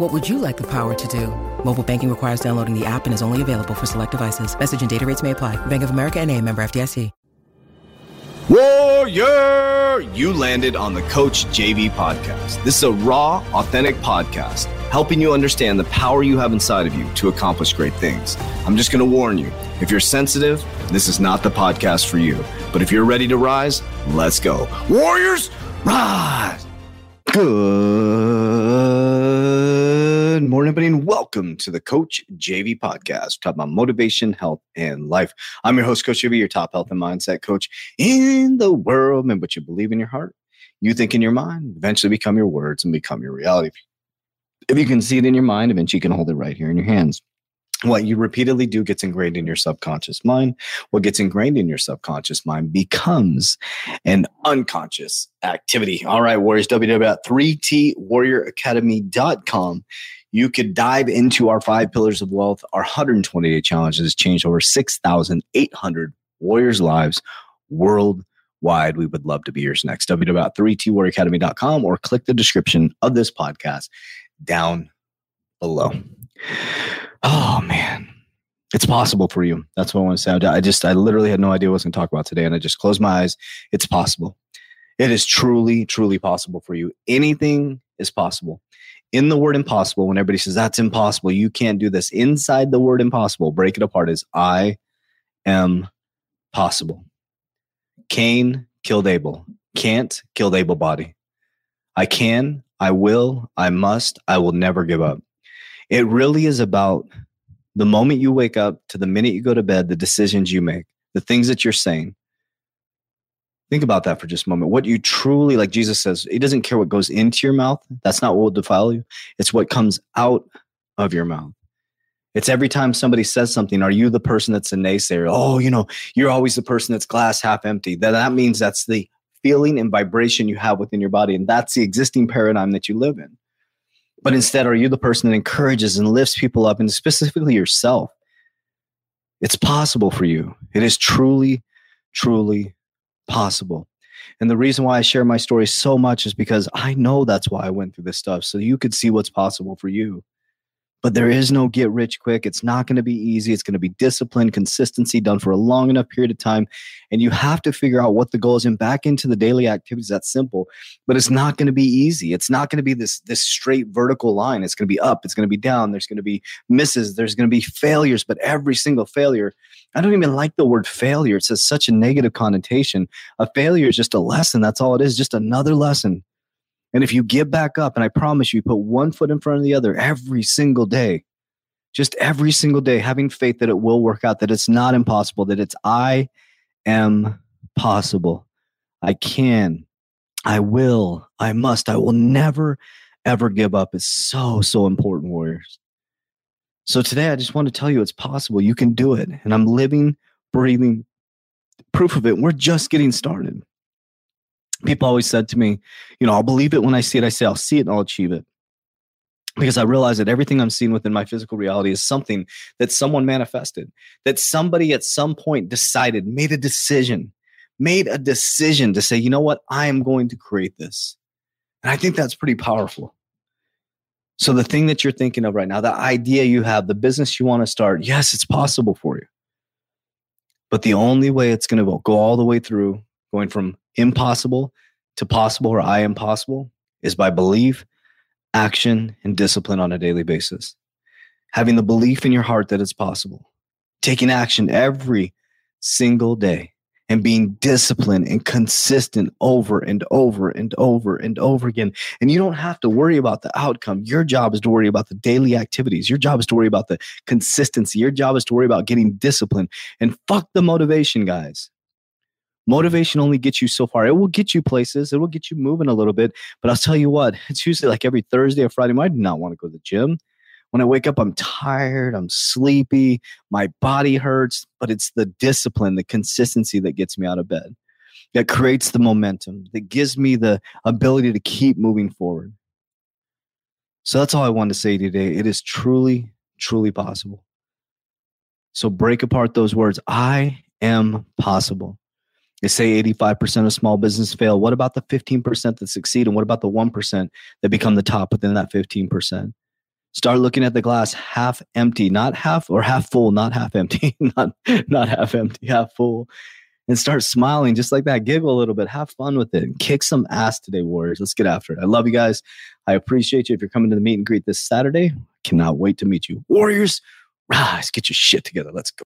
What would you like the power to do? Mobile banking requires downloading the app and is only available for select devices. Message and data rates may apply. Bank of America and a member FDIC. Warrior! You landed on the Coach JV podcast. This is a raw, authentic podcast helping you understand the power you have inside of you to accomplish great things. I'm just going to warn you if you're sensitive, this is not the podcast for you. But if you're ready to rise, let's go. Warriors, rise! Good morning, everybody, and welcome to the Coach JV podcast. Talk about motivation, health, and life. I'm your host, Coach JV, your top health and mindset coach in the world. And what you believe in your heart, you think in your mind, eventually become your words and become your reality. If you can see it in your mind, eventually you can hold it right here in your hands what you repeatedly do gets ingrained in your subconscious mind. What gets ingrained in your subconscious mind becomes an unconscious activity. All right, Warriors, www.3twarrioracademy.com. You could dive into our five pillars of wealth. Our 120 day challenge has changed over 6,800 Warriors' lives worldwide. We would love to be yours next. www.3twarrioracademy.com or click the description of this podcast down below. Oh man, it's possible for you. That's what I want to say. I just, I literally had no idea what I was going to talk about today, and I just closed my eyes. It's possible. It is truly, truly possible for you. Anything is possible. In the word impossible, when everybody says that's impossible, you can't do this. Inside the word impossible, break it apart is I am possible. Cain killed Abel. Can't killed Abel body. I can, I will, I must, I will never give up. It really is about the moment you wake up to the minute you go to bed, the decisions you make, the things that you're saying. Think about that for just a moment. What you truly, like Jesus says, it doesn't care what goes into your mouth. That's not what will defile you. It's what comes out of your mouth. It's every time somebody says something, are you the person that's a naysayer? Oh, you know, you're always the person that's glass half empty. That, that means that's the feeling and vibration you have within your body. And that's the existing paradigm that you live in. But instead, are you the person that encourages and lifts people up and specifically yourself? It's possible for you. It is truly, truly possible. And the reason why I share my story so much is because I know that's why I went through this stuff. So you could see what's possible for you but there is no get rich quick. It's not going to be easy. It's going to be discipline, consistency done for a long enough period of time. And you have to figure out what the goal is and back into the daily activities. That's simple, but it's not going to be easy. It's not going to be this, this straight vertical line. It's going to be up. It's going to be down. There's going to be misses. There's going to be failures, but every single failure, I don't even like the word failure. It says such a negative connotation. A failure is just a lesson. That's all it is. Just another lesson. And if you get back up, and I promise you, you put one foot in front of the other every single day, just every single day, having faith that it will work out, that it's not impossible, that it's I am possible. I can, I will, I must, I will never, ever give up is so, so important, warriors. So today, I just want to tell you it's possible. You can do it. And I'm living, breathing proof of it. We're just getting started people always said to me, you know, I'll believe it when I see it. I say, I'll see it and I'll achieve it. Because I realize that everything I'm seeing within my physical reality is something that someone manifested, that somebody at some point decided, made a decision, made a decision to say, you know what, I am going to create this. And I think that's pretty powerful. So, the thing that you're thinking of right now, the idea you have, the business you want to start, yes, it's possible for you. But the only way it's going to go all the way through, going from impossible to possible or I am possible, is by belief, action, and discipline on a daily basis. Having the belief in your heart that it's possible, taking action every single day and being disciplined and consistent over and over and over and over again. And you don't have to worry about the outcome. Your job is to worry about the daily activities. Your job is to worry about the consistency. Your job is to worry about getting discipline. And fuck the motivation, guys. Motivation only gets you so far. It will get you places. It will get you moving a little bit. But I'll tell you what, it's usually like every Thursday or Friday. I do not want to go to the gym. When I wake up, I'm tired, I'm sleepy, my body hurts, but it's the discipline, the consistency that gets me out of bed, that creates the momentum, that gives me the ability to keep moving forward. So that's all I wanted to say today. It is truly, truly possible. So break apart those words. I am possible. They say 85% of small business fail. What about the 15% that succeed? And what about the 1% that become the top within that 15%? start looking at the glass half empty not half or half full not half empty not not half empty half full. And start smiling just like that. Giggle a little bit. Have fun with it. Kick some ass today warriors. Let's get after it. I love you guys. I appreciate you if you're coming to the meet and greet this saturday. Cannot wait to meet you. Warriors rise. Get your shit together. Let's go